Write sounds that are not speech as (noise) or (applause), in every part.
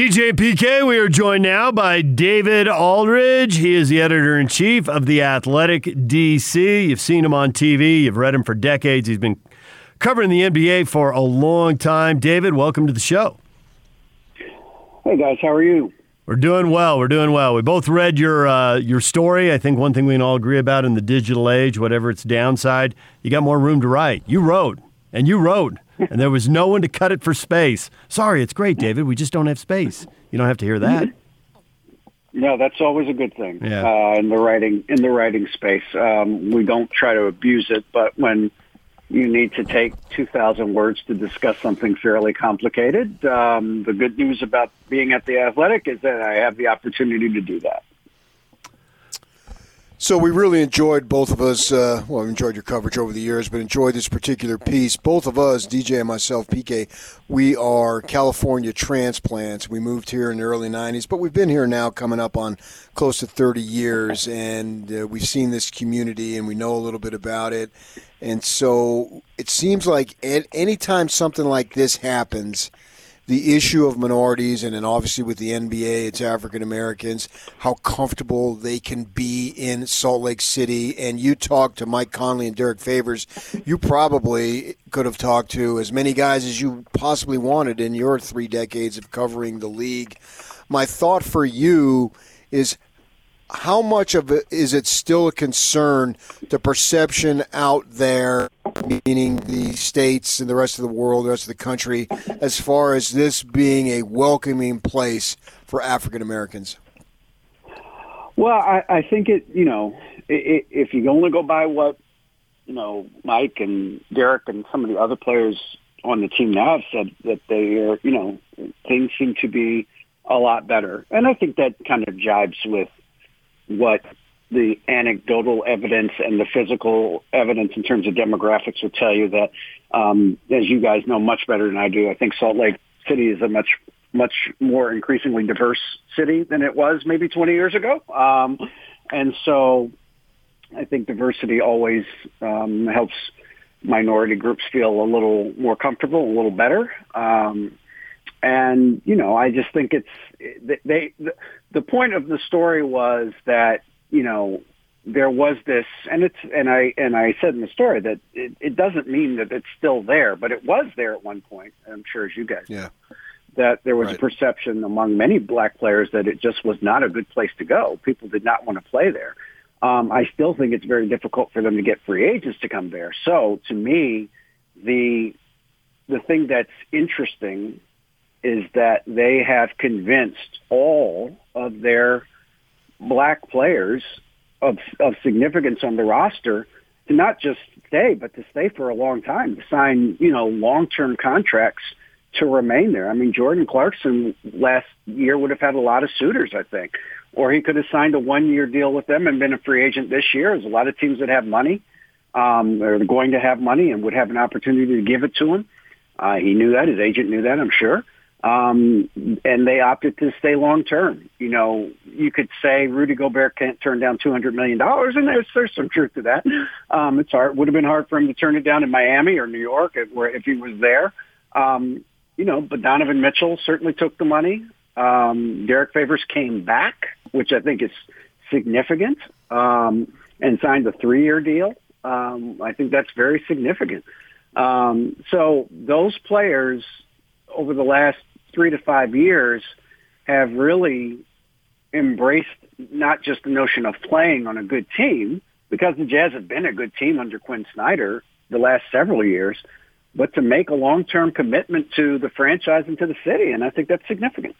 DJ PK, we are joined now by David Aldridge. He is the editor in chief of The Athletic DC. You've seen him on TV, you've read him for decades. He's been covering the NBA for a long time. David, welcome to the show. Hey guys, how are you? We're doing well. We're doing well. We both read your uh, your story. I think one thing we can all agree about in the digital age, whatever its downside, you got more room to write. You wrote, and you wrote and there was no one to cut it for space. Sorry, it's great, David. We just don't have space. You don't have to hear that. No, that's always a good thing Yeah. uh, in the writing in the writing space. Um, we don't try to abuse it, but when you need to take two thousand words to discuss something fairly complicated, um, the good news about being at the Athletic is that I have the opportunity to do that. So we really enjoyed both of us. Uh, well, enjoyed your coverage over the years, but enjoyed this particular piece. Both of us, DJ and myself, PK, we are California transplants. We moved here in the early '90s, but we've been here now, coming up on close to 30 years, and uh, we've seen this community and we know a little bit about it. And so it seems like at any time something like this happens, the issue of minorities, and then obviously with the NBA, it's African Americans, how comfortable they can be in Salt Lake City. And you talked to Mike Conley and Derrick Favors. You probably could have talked to as many guys as you possibly wanted in your three decades of covering the league. My thought for you is how much of it is it still a concern the perception out there meaning the states and the rest of the world the rest of the country as far as this being a welcoming place for african americans Well, I, I think it. You know, i i if you only go by what you know, Mike and Derrick and some of the other players on the team now have said that they are. You know, things seem to be a lot better, and I think that kind of jibes with what the anecdotal evidence and the physical evidence in terms of demographics would tell you that, um, as you guys know much better than I do, I think Salt Lake City is a much much more increasingly diverse city than it was maybe 20 years ago. Um, and so I think diversity always um, helps minority groups feel a little more comfortable, a little better. Um, and you know, I just think it's they. The, the point of the story was that you know there was this, and it's and I and I said in the story that it, it doesn't mean that it's still there, but it was there at one point. I'm sure as you guys yeah that there was Right. a perception among many black players that it just was not a good place to go. People did not want to play there. Um, I still think it's very difficult for them to get free agents to come there. So to me, the the thing that's interesting is that they have convinced all of their black players of of significance on the roster to not just stay, but to stay for a long time, to sign, you know, long term contracts to remain there. I mean, Jordan Clarkson last year would have had a lot of suitors, I think, or he could have signed a one year deal with them and been a free agent this year. There's a lot of teams that have money, um, or going to have money and would have an opportunity to give it to him. Uh, he knew that. His agent knew that, I'm sure. Um, and they opted to stay long term. You know, you could say Rudy Gobert can't turn down $200 million, and there's, there's some truth to that. Um, it's hard, would have been hard for him to turn it down in Miami or New York if, where, if he was there. Um, you know, but Donovan Mitchell certainly took the money. Um, Derrick Favors came back, which I think is significant, um, and signed a three-year deal. Um, I think that's very significant. Um, so those players over the last three to five years have really embraced not just the notion of playing on a good team, because the Jazz have been a good team under Quin Snyder the last several years, but to make a long-term commitment to the franchise and to the city, and I think that's significant.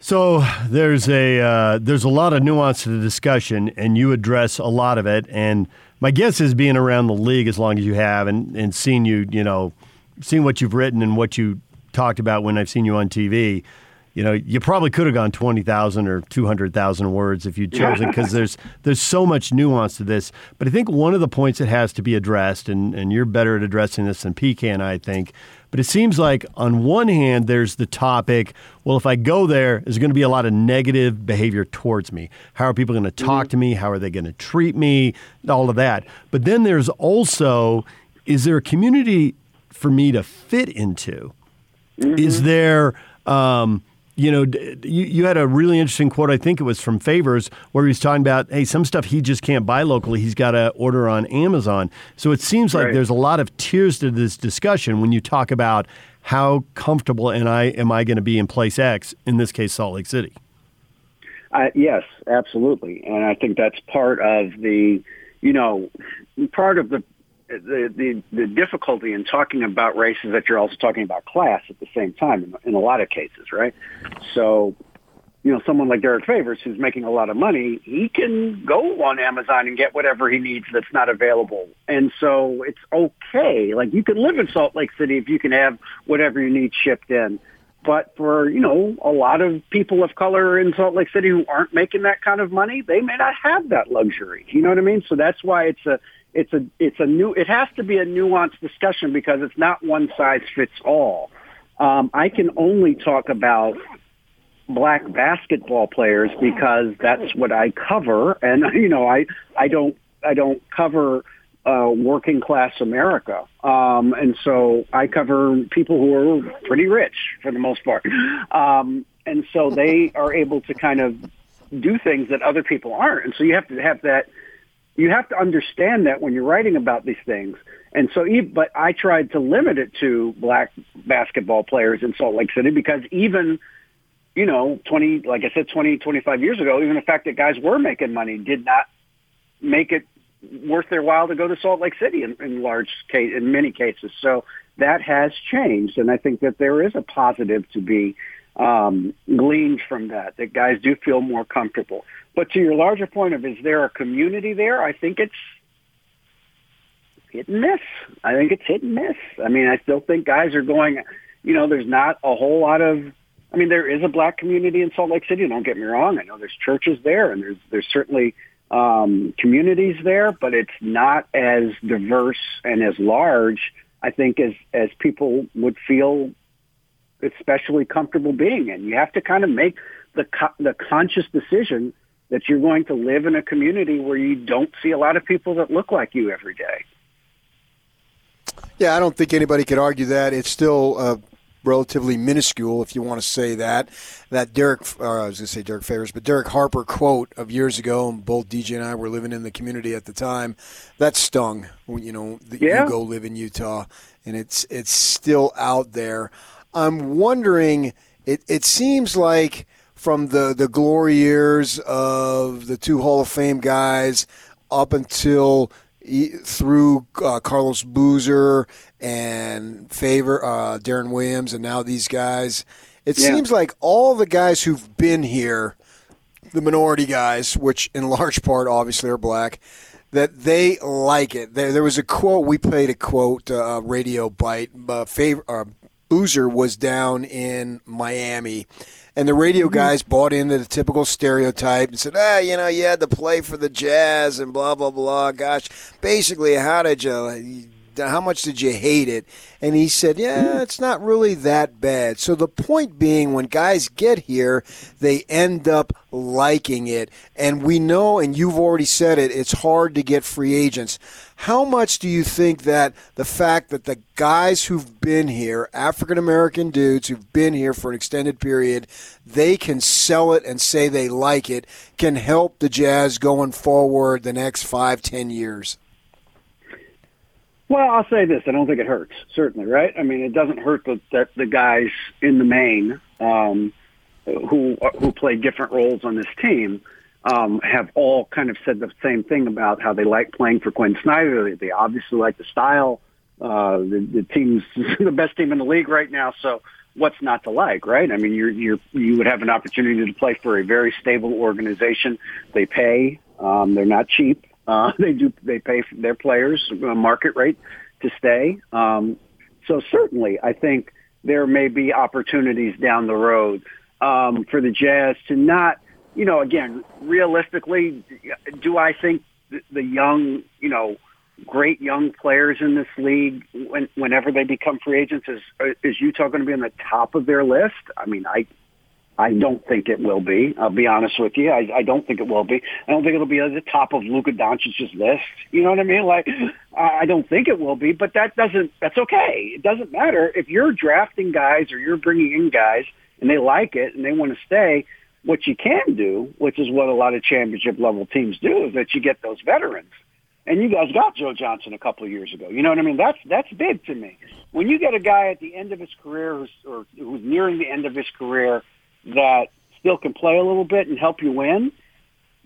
So there's a uh, there's a lot of nuance to the discussion, and you address a lot of it. And my guess is being around the league as long as you have, and and seeing you, you know, seeing what you've written and what you talked about when I've seen you on TV. You know, you probably could have gone twenty thousand or two hundred thousand words if you'd chosen, because there's there's so much nuance to this. But I think one of the points that has to be addressed, and, and you're better at addressing this than PK and I think, but it seems like on one hand, there's the topic, well, if I go there, there's going to be a lot of negative behavior towards me. How are people going to talk mm-hmm. to me? How are they going to treat me? All of that. But then there's also, is there a community for me to fit into? Is there Um, you know, you, you had a really interesting quote. I think it was from Favors, where he was talking about, hey, some stuff he just can't buy locally. He's got to order on Amazon. So it seems like Right. there's a lot of tiers to this discussion when you talk about how comfortable and I am I going to be in place X, in this case, Salt Lake City. Uh, yes, absolutely, and I think that's part of the, you know, part of the, the the the difficulty in talking about race is that you're also talking about class at the same time in, in a lot of cases, right? So, you know, someone like Derrick Favors who's making a lot of money, he can go on Amazon and get whatever he needs that's not available, and so it's okay. Like you can live in Salt Lake City if you can have whatever you need shipped in. But for, you know, a lot of people of color in Salt Lake City who aren't making that kind of money, they may not have that luxury. You know what I mean? So that's why it's a it's a it's a new it has to be a nuanced discussion because it's not one size fits all. Um, I can only talk about black basketball players because that's what I cover, and (laughs) you know I I don't I don't cover uh, working class America, um, and so I cover people who are pretty rich for the most part, um, and so they are able to kind of do things that other people aren't, and so you have to have that. You have to understand that when you're writing about these things. And so, but I tried to limit it to black basketball players in Salt Lake City because even you know, 20, like I said, 20, 25 years ago, even the fact that guys were making money did not make it worth their while to go to Salt Lake City in, in large case, in many cases. So that has changed. And I think that there is a positive to be um, gleaned from that, that guys do feel more comfortable. But to your larger point of, is there a community there? I think it's hit and miss. I think it's hit and miss. I mean, I still think guys are going, you know, there's not a whole lot of I mean, there is a black community in Salt Lake City. Don't get me wrong. I know there's churches there, and there's there's certainly um, communities there, but it's not as diverse and as large. I think as as people would feel, especially comfortable being in. You have to kind of make the co- the conscious decision that you're going to live in a community where you don't see a lot of people that look like you every day. Yeah, I don't think anybody could argue that. It's still uh, relatively minuscule, if you want to say that. That Derek, or I was going to say Derrick Favors, but Derek Harper quote of years ago, and both DJ and I were living in the community at the time. That stung. You know, that Yeah. you go live in Utah, and it's it's still out there. I'm wondering. It it seems like from the the glory years of the two Hall of Fame guys up until through uh, Carlos Boozer and Favor, uh, Deron Williams, and now these guys. It Yeah. seems like all the guys who've been here, the minority guys, which in large part obviously are black, that they like it. There, there was a quote we played a quote, uh, radio bite. Uh, favor, uh, Boozer was down in Miami. And the radio guys bought into the typical stereotype and said, ah, you know, you had to play for the Jazz and blah, blah, blah. Gosh, basically, how did you, how much did you hate it? And he said, yeah, it's not really that bad. So the point being, when guys get here, they end up liking it. And we know, and you've already said it, it's hard to get free agents. How much do you think that the fact that the guys who've been here, African American dudes who've been here for an extended period, they can sell it and say they like it, can help the Jazz going forward the next five, ten years? Well, I'll say this: I don't think it hurts. Certainly, right? I mean, it doesn't hurt that the, the guys in the main um, who who play different roles on this team um, have all kind of said the same thing about how they like playing for Quin Snyder. They, obviously like the style. Uh, the, the team's (laughs) the best team in the league right now, so what's not to like, right? I mean, you're you're you would have an opportunity to play for a very stable organization. They pay. Um, they're not cheap. Uh, (laughs) they do. They pay their players uh, market rate to stay. Um, so certainly, I think there may be opportunities down the road um, for the Jazz to not, you know, again, realistically, do I think the, the young, you know, great young players in this league, when, whenever they become free agents, is is Utah going to be on the top of their list? I mean, I I don't think it will be. I'll be honest with you. I, I don't think it will be. I don't think it'll be at the top of Luka Doncic's list. You know what I mean? Like, I don't think it will be. But that doesn't. That's okay. It doesn't matter if you're drafting guys or you're bringing in guys. and they like it and they want to stay. What you can do, which is what a lot of championship level teams do, is that you get those veterans. And you guys got Joe Johnson a couple of years ago. You know what I mean? That's that's big to me. When you get a guy at the end of his career who's or who's nearing the end of his career that still can play a little bit and help you win,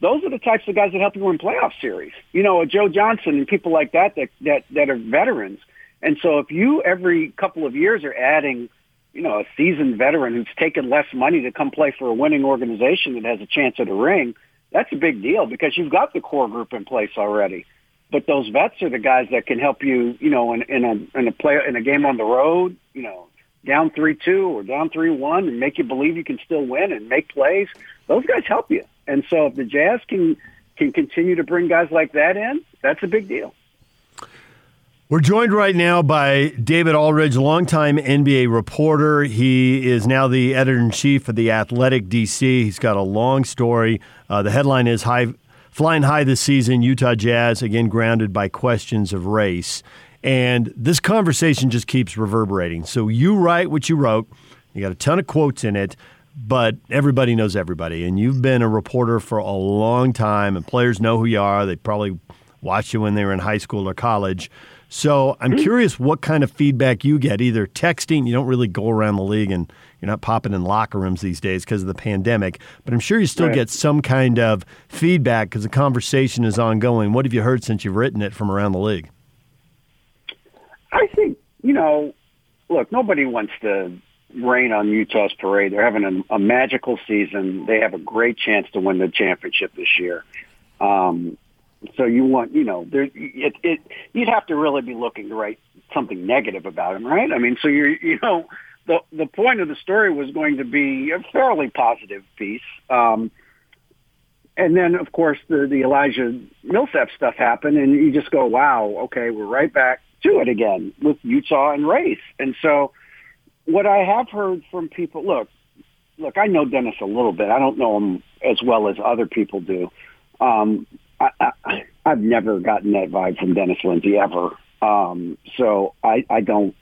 those are the types of guys that help you win playoff series. You know, Joe Johnson and people like that that that that are veterans. And so if you every couple of years are adding you know, a seasoned veteran who's taken less money to come play for a winning organization that has a chance at a ring, that's a big deal because you've got the core group in place already. But those vets are the guys that can help you, you know, in, in a in a play in a game on the road, you know, down three two or down three one, and make you believe you can still win and make plays. Those guys help you. And so if the Jazz can can continue to bring guys like that in, that's a big deal. We're joined right now by David Aldridge, longtime NBA reporter. He is now the editor in chief of the Athletic DC. He's got a long story. Uh, the headline is high, Flying High this season, Utah Jazz, again grounded by questions of race. And this conversation just keeps reverberating. So you write what you wrote, you got a ton of quotes in it, but everybody knows everybody. And you've been a reporter for a long time, and players know who you are. They probably watched you when they were in high school or college. So I'm mm-hmm. curious what kind of feedback you get, either texting, you don't really go around the league and you're not popping in locker rooms these days because of the pandemic, but I'm sure you still right. get some kind of feedback because the conversation is ongoing. What have you heard since you've written it from around the league? I think, you know, look, nobody wants to rain on Utah's parade. They're having a, a magical season. They have a great chance to win the championship this year. Um, so you want, you know, there, it, it, you'd have to really be looking to write something negative about him, right? I mean, so you're, you know, the the point of the story was going to be a fairly positive piece. Um, and then, of course, the, the Elijah Millsap stuff happened, and you just go, wow, okay, we're right back to it again with Utah and race. And so what I have heard from people, look, look, I know Dennis a little bit. I don't know him as well as other people do. Um, I, I, I've never gotten that vibe from Dennis Lindsey ever. Um, so I, I don't.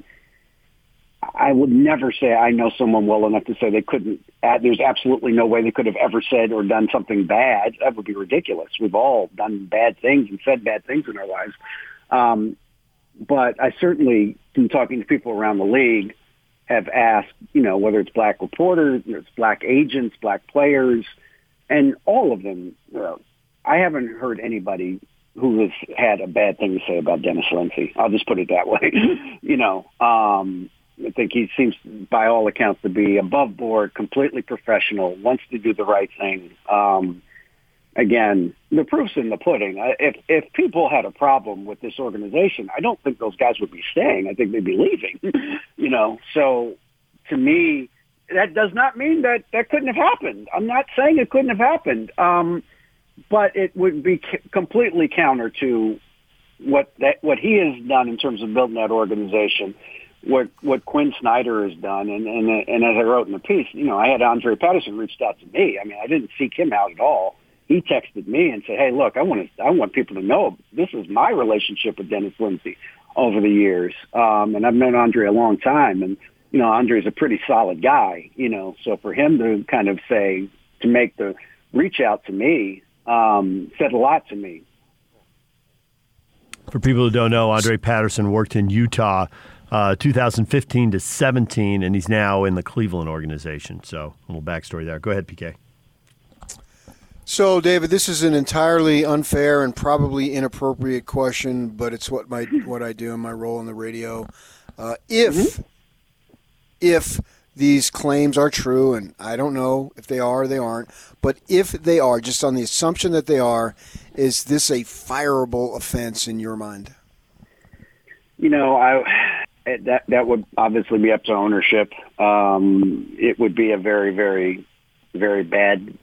I would never say I know someone well enough to say they couldn't. Add, there's absolutely no way they could have ever said or done something bad. That would be ridiculous. We've all done bad things and said bad things in our lives. Um, but I certainly, in talking to people around the league, have asked, you know, whether it's black reporters, it's black agents, black players, and all of them uh, I haven't heard anybody who has had a bad thing to say about Dennis Lindsey. I'll just put it that way. (laughs) you know, um, I think he seems, by all accounts, to be above board, completely professional, wants to do the right thing. Um, again, the proof's in the pudding. If if people had a problem with this organization, I don't think those guys would be staying. I think they'd be leaving. (laughs) you know, so to me, that does not mean that that couldn't have happened. I'm not saying it couldn't have happened. Um, but it would be c- completely counter to what that what he has done in terms of building that organization. What what Quin Snyder has done, and and and as I wrote in the piece, you know, I had Andre Patterson reached out to me. I mean, I didn't seek him out at all. He texted me and said, "Hey, look, I want to I want people to know this is my relationship with Dennis Lindsey over the years, um, and I've known Andre a long time, and you know, Andre's a pretty solid guy, you know. So for him to kind of say to make the reach out to me um, said a lot to me. For people who don't know, Andre Patterson worked in Utah uh, 2015 to 17, and he's now in the Cleveland organization. So, a little backstory there. Go ahead, PK. So, David, this is an entirely unfair and probably inappropriate question, but it's what my (laughs) what I do in my role in the radio. Uh, if mm-hmm. if these claims are true, and I don't know if they are or they aren't, but if they are, just on the assumption that they are, is this a fireable offense in your mind? You know, I that that would obviously be up to ownership. Um, it would be a very, very, very bad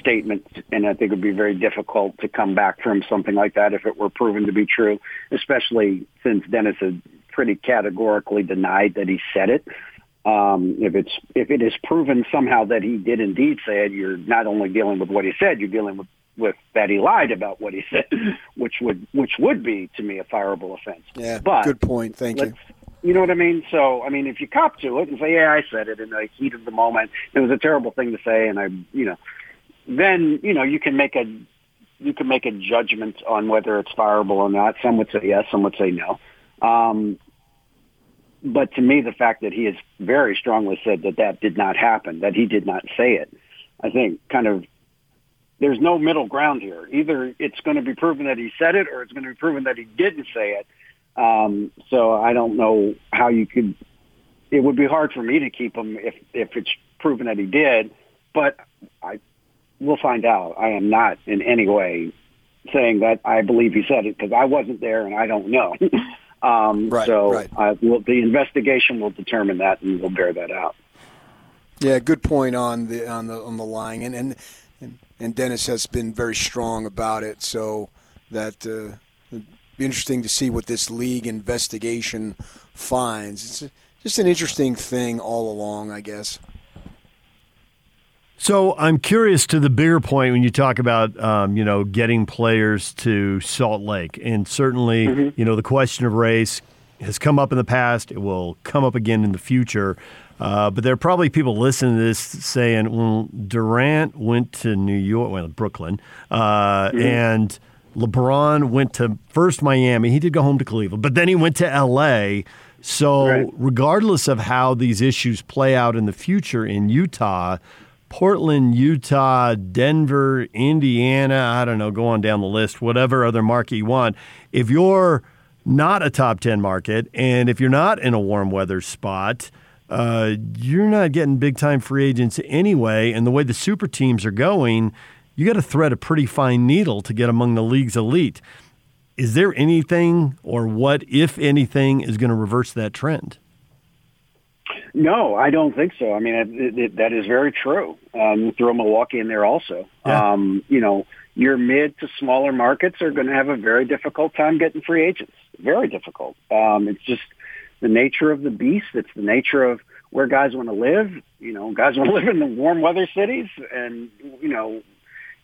statement, and I think it would be very difficult to come back from something like that if it were proven to be true, especially since Dennis had pretty categorically denied that he said it. Um, if it's if it is proven somehow that he did indeed say it, you're not only dealing with what he said, you're dealing with with that he lied about what he (laughs) said, which would which would be to me a fireable offense. Yeah, but good point. Thank you. You know what I mean? So, I mean, if you cop to it and say, "Yeah, I said it in the heat of the moment. It was a terrible thing to say," and I, you know, then you know you can make a you can make a judgment on whether it's fireable or not. Some would say yes, some would say no. Um, but to me, the fact that he has very strongly said that that did not happen, that he did not say it, I think kind of there's no middle ground here. Either it's going to be proven that he said it, or it's going to be proven that he didn't say it. Um, so I don't know how you could. It would be hard for me to keep him if if it's proven that he did, but I we'll find out. I am not in any way saying that I believe he said it because I wasn't there and I don't know. (laughs) um, right, so right. I, will, the investigation will determine that and we'll bear that out. Yeah, good point on the on the on the lying, and and and Dennis has been very strong about it. So that uh, be interesting to see what this league investigation finds. It's just an interesting thing all along, I guess. So I'm curious to the bigger point when you talk about um, you know getting players to Salt Lake, and certainly mm-hmm. you know the question of race has come up in the past. It will come up again in the future. Uh, but there are probably people listening to this saying, "Well, Durant went to New York, well, Brooklyn, uh, mm-hmm. and LeBron went to first Miami. He did go home to Cleveland, but then he went to L.A." So, right. regardless of how these issues play out in the future in Utah, Portland, Utah, Denver, Indiana, I don't know, go on down the list, whatever other market you want. If you're not a top 10 market and if you're not in a warm weather spot, uh, you're not getting big time free agents anyway. And the way the super teams are going, you got to thread a pretty fine needle to get among the league's elite. Is there anything or what, if anything, is going to reverse that trend? No, I don't think so. I mean, it, it, that is very true. Um, throw Milwaukee in there also. Yeah. Um, you know, your mid to smaller markets are going to have a very difficult time getting free agents. Very difficult. Um, it's just the nature of the beast. It's the nature of where guys want to live. You know, guys want to (laughs) live in the warm weather cities, and you know,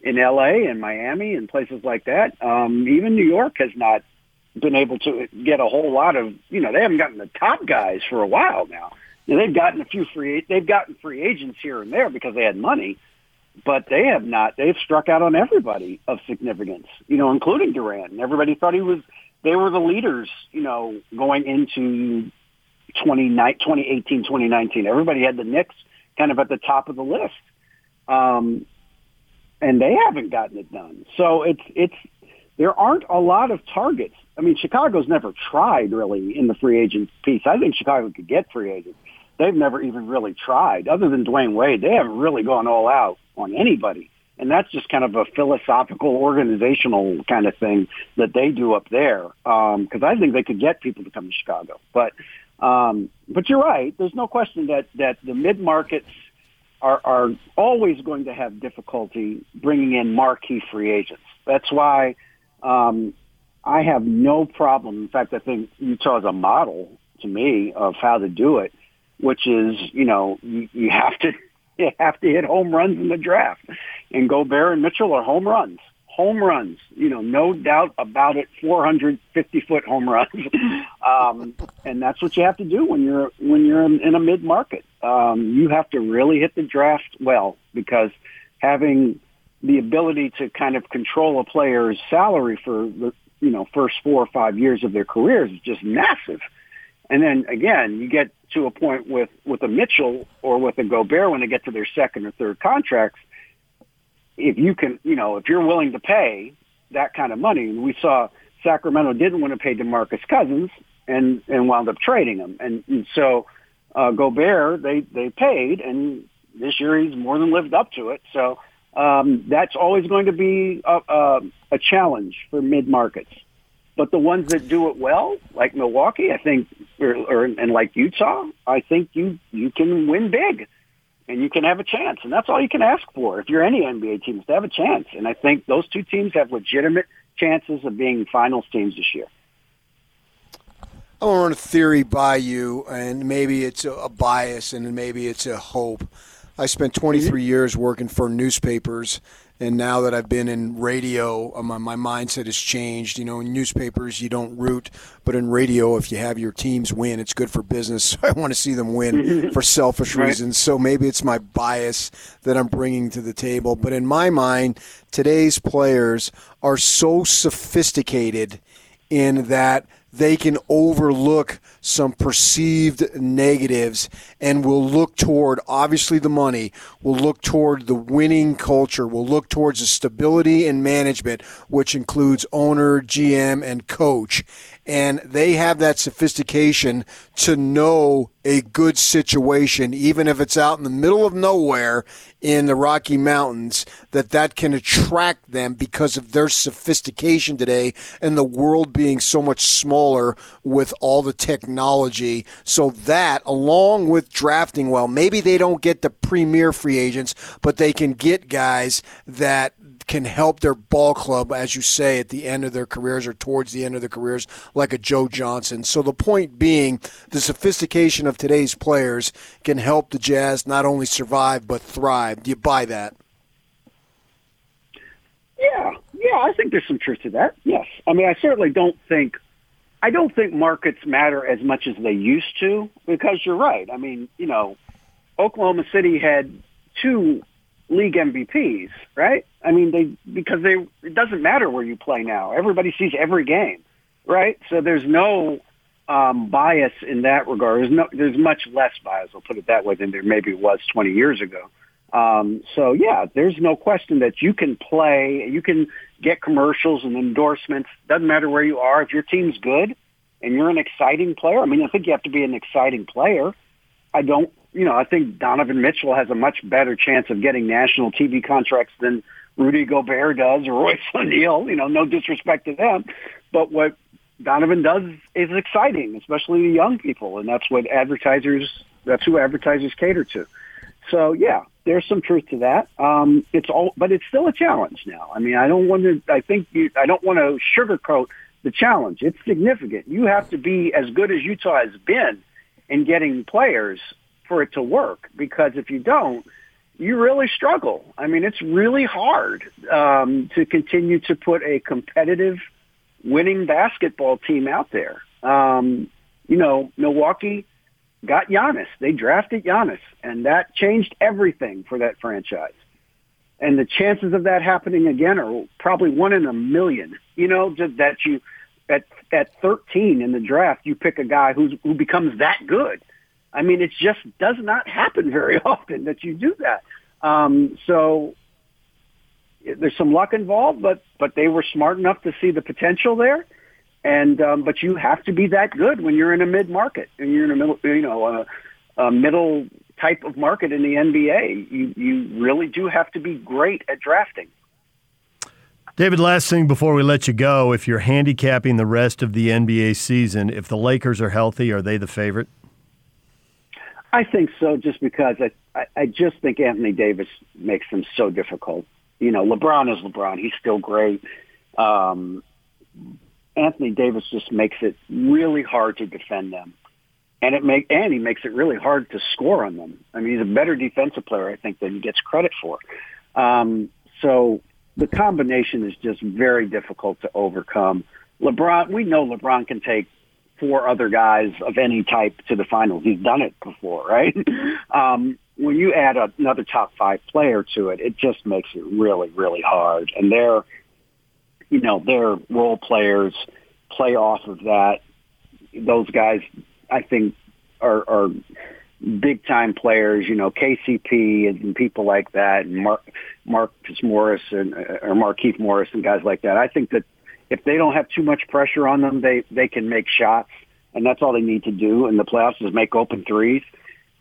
in LA and Miami and places like that. Um, even New York has not been able to get a whole lot of. You know, they haven't gotten the top guys for a while now. You they've gotten a few free they've gotten free agents here and there because they had money, but they have not. They've struck out on everybody of significance. You know, including Durant. And everybody thought he was. They were the leaders. You know, going into 2018, 2019. Everybody had the Knicks kind of at the top of the list. Um, and they haven't gotten it done. So it's it's there aren't a lot of targets. I mean, Chicago's never tried really in the free agent piece. I think Chicago could get free agents they've never even really tried. Other than Dwyane Wade, they haven't really gone all out on anybody. And that's just kind of a philosophical, organizational kind of thing that they do up there. Because um, I think they could get people to come to Chicago. But um, but you're right. There's no question that that the mid markets are are always going to have difficulty bringing in marquee free agents. That's why um, I have no problem. In fact, I think Utah is a model to me of how to do it which is, you know, you, you have to (laughs) you have to hit home runs in the draft. And Gobert and Mitchell are home runs. Home runs, you know, no doubt about it. 450 foot home runs, (laughs) um, and that's what you have to do when you're when you're in, in a mid market. Um, you have to really hit the draft well because having the ability to kind of control a player's salary for the you know first four or five years of their careers is just massive. And then again, you get to a point with, with a Mitchell or with a Gobert when they get to their second or third contracts. If you can, you know, if you're willing to pay that kind of money, we saw Sacramento didn't want to pay DeMarcus Cousins and, and wound up trading him. And, and so, uh, Gobert, they, they paid and this year he's more than lived up to it. So, um, that's always going to be a, a, a challenge for mid markets. But the ones that do it well, like Milwaukee, I think, or, or and like Utah, I think you you can win big, and you can have a chance, and that's all you can ask for if you're any NBA teams to have a chance. And I think those two teams have legitimate chances of being finals teams this year. I want to run a theory by you, and maybe it's a, a bias, and maybe it's a hope. I spent 23 mm-hmm. years working for newspapers, and now that I've been in radio, uh, my, my mindset has changed. You know, in newspapers, you don't root, but in radio, if you have your teams win, it's good for business. (laughs) I want to see them win (laughs) for selfish Right. reasons. So maybe it's my bias that I'm bringing to the table. But in my mind, today's players are so sophisticated in that they can overlook some perceived negatives and will look toward obviously the money will look toward the winning culture will look towards the stability and management which includes owner gm and coach and they have that sophistication to know a good situation even if it's out in the middle of nowhere in the rocky mountains that that can attract them because of their sophistication today and the world being so much smaller with all the technology. So that along with drafting well maybe they don't get the premier free agents but they can get guys that can help their ball club, as you say, at the end of their careers or towards the end of their careers, like a Joe Johnson. So the point being, the sophistication of today's players can help the Jazz not only survive but thrive. Do you buy that? Yeah, yeah, I think there's some truth to that. Yes, I mean, I certainly don't think, I don't think markets matter as much as they used to because you're right. I mean, you know, Oklahoma City had two league MVPs, right? I mean, they because they it doesn't matter where you play now. Everybody sees every game, right? So there's no um, bias in that regard. There's no, there's much less bias. I'll put it that way than there maybe was 20 years ago. Um, so yeah, there's no question that you can play, you can get commercials and endorsements. Doesn't matter where you are. If your team's good and you're an exciting player, I mean, I think you have to be an exciting player. I don't, you know, I think Donovan Mitchell has a much better chance of getting national TV contracts than Rudy Gobert does (laughs) Royce O'Neale. You know, no disrespect to them, but what Donovan does is exciting, especially to young people, and that's what advertisers, that's who advertisers cater to. So yeah, there's some truth to that. Um, it's all, but it's still a challenge now. I mean, I don't want to. I think you, I don't want to sugarcoat the challenge. It's significant. You have to be as good as Utah has been in getting players for it to work. Because if you don't, you really struggle. I mean, it's really hard um, to continue to put a competitive, winning basketball team out there. Um, you know, Milwaukee got Giannis. They drafted Giannis, and that changed everything for that franchise. And the chances of that happening again are probably one in a million. You know, just that you at at 13 in the draft, you pick a guy who's who becomes that good. I mean, it just does not happen very (laughs) often that you do that. Um, so there's some luck involved, but but they were smart enough to see the potential there. And um, but you have to be that good when you're in a mid market and you're in a middle, you know, a, a middle type of market in the NBA. You you really do have to be great at drafting. David, last thing before we let you go, if you're handicapping the rest of the NBA season, if the Lakers are healthy, are they the favorite? I think so, just because I, I, I just think Anthony Davis makes them so difficult. You know, LeBron is LeBron; he's still great. Um, Anthony Davis just makes it really hard to defend them, and it make and he makes it really hard to score on them. I mean, he's a better defensive player, I think, than he gets credit for. Um, so the combination is just very difficult to overcome. LeBron, we know LeBron can take four other guys of any type to the finals. He's done it before, right? (laughs) um, when you add a, another top five player to it, it just makes it really, really hard. And they're, you know, their role players play off of that. Those guys, I think, are, are big time players. You know, KCP and people like that, and Mark Marcus Morris and or Markieff Morris and guys like that. I think that if they don't have too much pressure on them, they they can make shots, and that's all they need to do in the playoffs is make open threes.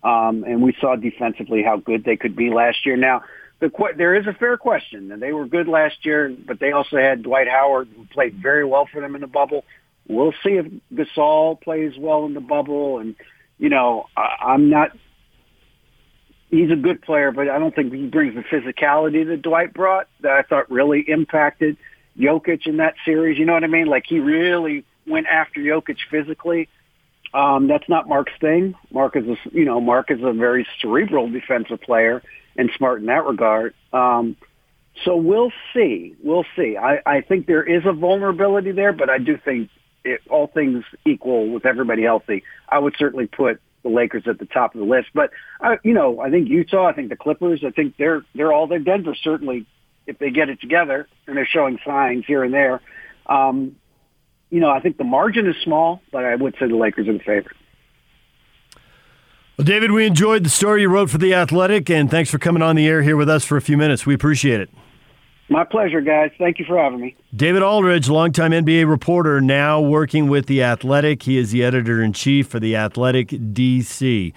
Um, and we saw defensively how good they could be last year. Now, the que- there is a fair question, and they were good last year, but they also had Dwight Howard, who played very well for them in the bubble. We'll see if Gasol plays well in the bubble, and you know, I, I'm not. He's a good player, but I don't think he brings the physicality that Dwight brought that I thought really impacted Jokic in that series. You know what I mean? Like he really went after Jokic physically. Um, that's not Marc's thing. Marc is a, you know, Marc is a very cerebral defensive player and smart in that regard. Um, so we'll see. We'll see. I, I think there is a vulnerability there, but I do think it, all things equal with everybody healthy, I would certainly put the Lakers at the top of the list. But I, you know, I think Utah, I think the Clippers, I think they're they're all there. Denver certainly, if they get it together and they're showing signs here and there. Um, you know, I think the margin is small, but I would say the Lakers are the favorite. Well, David, we enjoyed the story you wrote for The Athletic, and thanks for coming on the air here with us for a few minutes. We appreciate it. My pleasure, guys. Thank you for having me. David Aldridge, longtime NBA reporter, now working with The Athletic. He is the editor in chief for The Athletic DC.